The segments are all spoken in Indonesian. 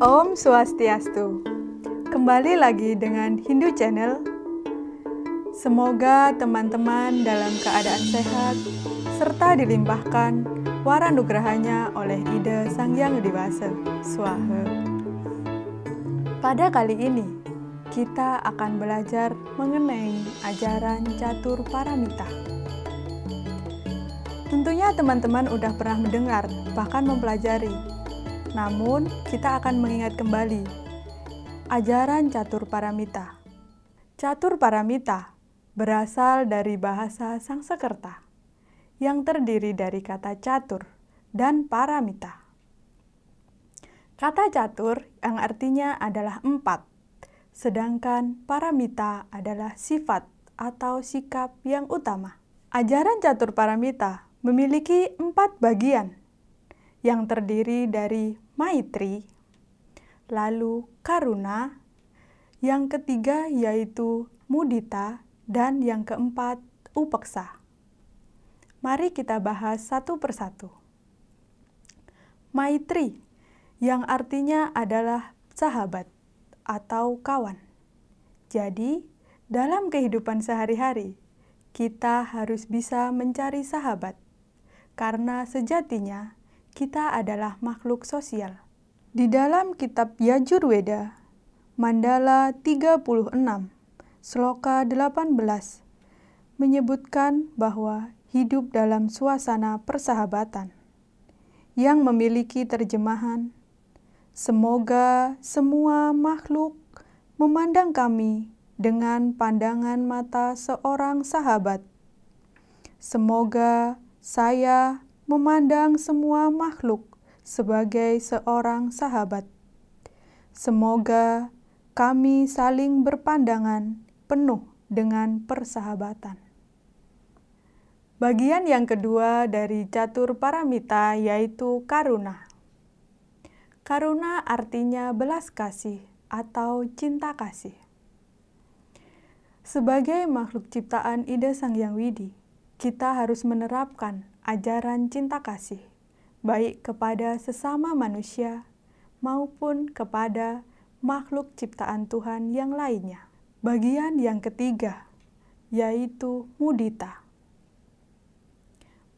Om Swastiastu. Kembali lagi dengan Hindu Channel. Semoga teman-teman dalam keadaan sehat serta dilimpahkan waranugrahanya oleh Ide Sang Yang Dewasa. Swaha. Pada kali ini, kita akan belajar mengenai ajaran catur paramita. Tentunya teman-teman udah pernah mendengar, bahkan mempelajari. Namun, kita akan mengingat kembali ajaran catur paramita. Catur paramita berasal dari bahasa Sangsekerta yang terdiri dari kata catur dan paramita. Kata catur yang artinya adalah empat, sedangkan paramita adalah sifat atau sikap yang utama. Ajaran catur paramita memiliki empat bagian yang terdiri dari maitri, lalu karuna, yang ketiga yaitu mudita, dan yang keempat upeksa. Mari kita bahas satu persatu. Maitri, yang artinya adalah sahabat atau kawan. Jadi, dalam kehidupan sehari-hari, kita harus bisa mencari sahabat karena sejatinya kita adalah makhluk sosial. Di dalam kitab Yajurveda, Mandala 36, Sloka 18, menyebutkan bahwa hidup dalam suasana persahabatan yang memiliki terjemahan Semoga semua makhluk memandang kami dengan pandangan mata seorang sahabat. Semoga saya memandang semua makhluk sebagai seorang sahabat. Semoga kami saling berpandangan penuh dengan persahabatan. Bagian yang kedua dari catur paramita yaitu karuna. Karuna artinya belas kasih atau cinta kasih. Sebagai makhluk ciptaan Ida Sang Yang Widi, kita harus menerapkan ajaran cinta kasih, baik kepada sesama manusia maupun kepada makhluk ciptaan Tuhan yang lainnya. Bagian yang ketiga yaitu mudita.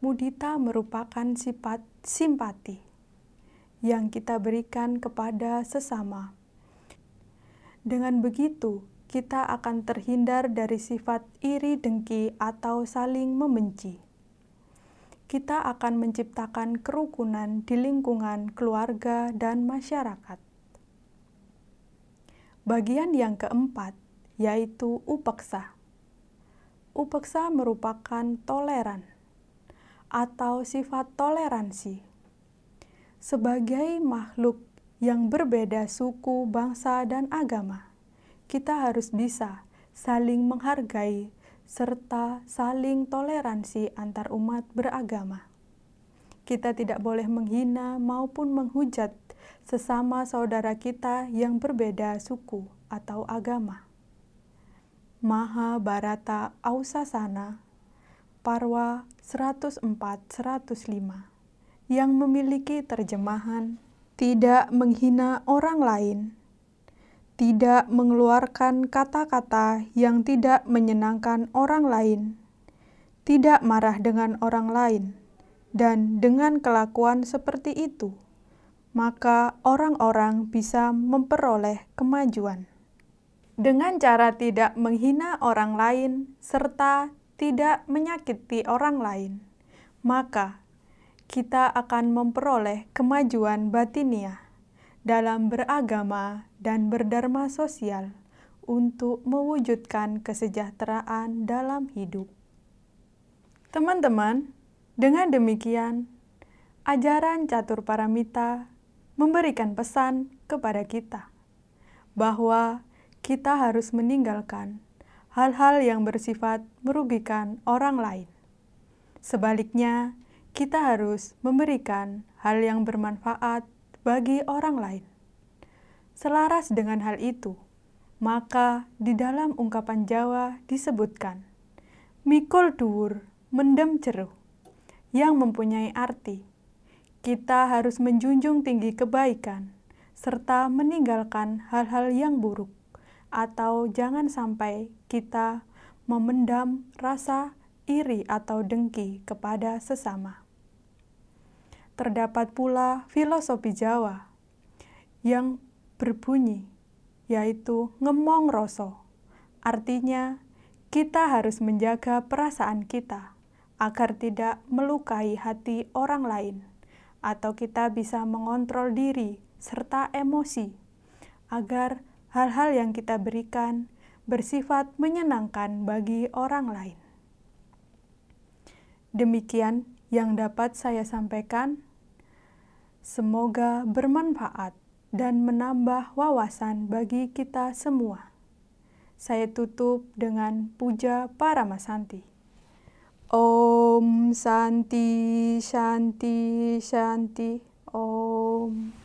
Mudita merupakan sifat simpati yang kita berikan kepada sesama. Dengan begitu, kita akan terhindar dari sifat iri dengki atau saling membenci. Kita akan menciptakan kerukunan di lingkungan keluarga dan masyarakat. Bagian yang keempat yaitu upeksa. Upeksa merupakan toleran atau sifat toleransi. Sebagai makhluk yang berbeda suku, bangsa, dan agama, kita harus bisa saling menghargai serta saling toleransi antar umat beragama. Kita tidak boleh menghina maupun menghujat sesama saudara kita yang berbeda suku atau agama. Maha Barata Ausasana Parwa 104-105 yang memiliki terjemahan tidak menghina orang lain tidak mengeluarkan kata-kata yang tidak menyenangkan orang lain, tidak marah dengan orang lain, dan dengan kelakuan seperti itu, maka orang-orang bisa memperoleh kemajuan. Dengan cara tidak menghina orang lain serta tidak menyakiti orang lain, maka kita akan memperoleh kemajuan batiniah dalam beragama dan berdharma sosial untuk mewujudkan kesejahteraan dalam hidup. Teman-teman, dengan demikian, ajaran catur paramita memberikan pesan kepada kita bahwa kita harus meninggalkan hal-hal yang bersifat merugikan orang lain. Sebaliknya, kita harus memberikan hal yang bermanfaat bagi orang lain. Selaras dengan hal itu, maka di dalam ungkapan Jawa disebutkan mikul dur mendem ceruh yang mempunyai arti kita harus menjunjung tinggi kebaikan serta meninggalkan hal-hal yang buruk, atau jangan sampai kita memendam rasa iri atau dengki kepada sesama. Terdapat pula filosofi Jawa yang berbunyi, yaitu ngemong roso. Artinya, kita harus menjaga perasaan kita agar tidak melukai hati orang lain, atau kita bisa mengontrol diri serta emosi, agar hal-hal yang kita berikan bersifat menyenangkan bagi orang lain. Demikian yang dapat saya sampaikan. Semoga bermanfaat dan menambah wawasan bagi kita semua. Saya tutup dengan puja para masanti. Om Santi Shanti Shanti Om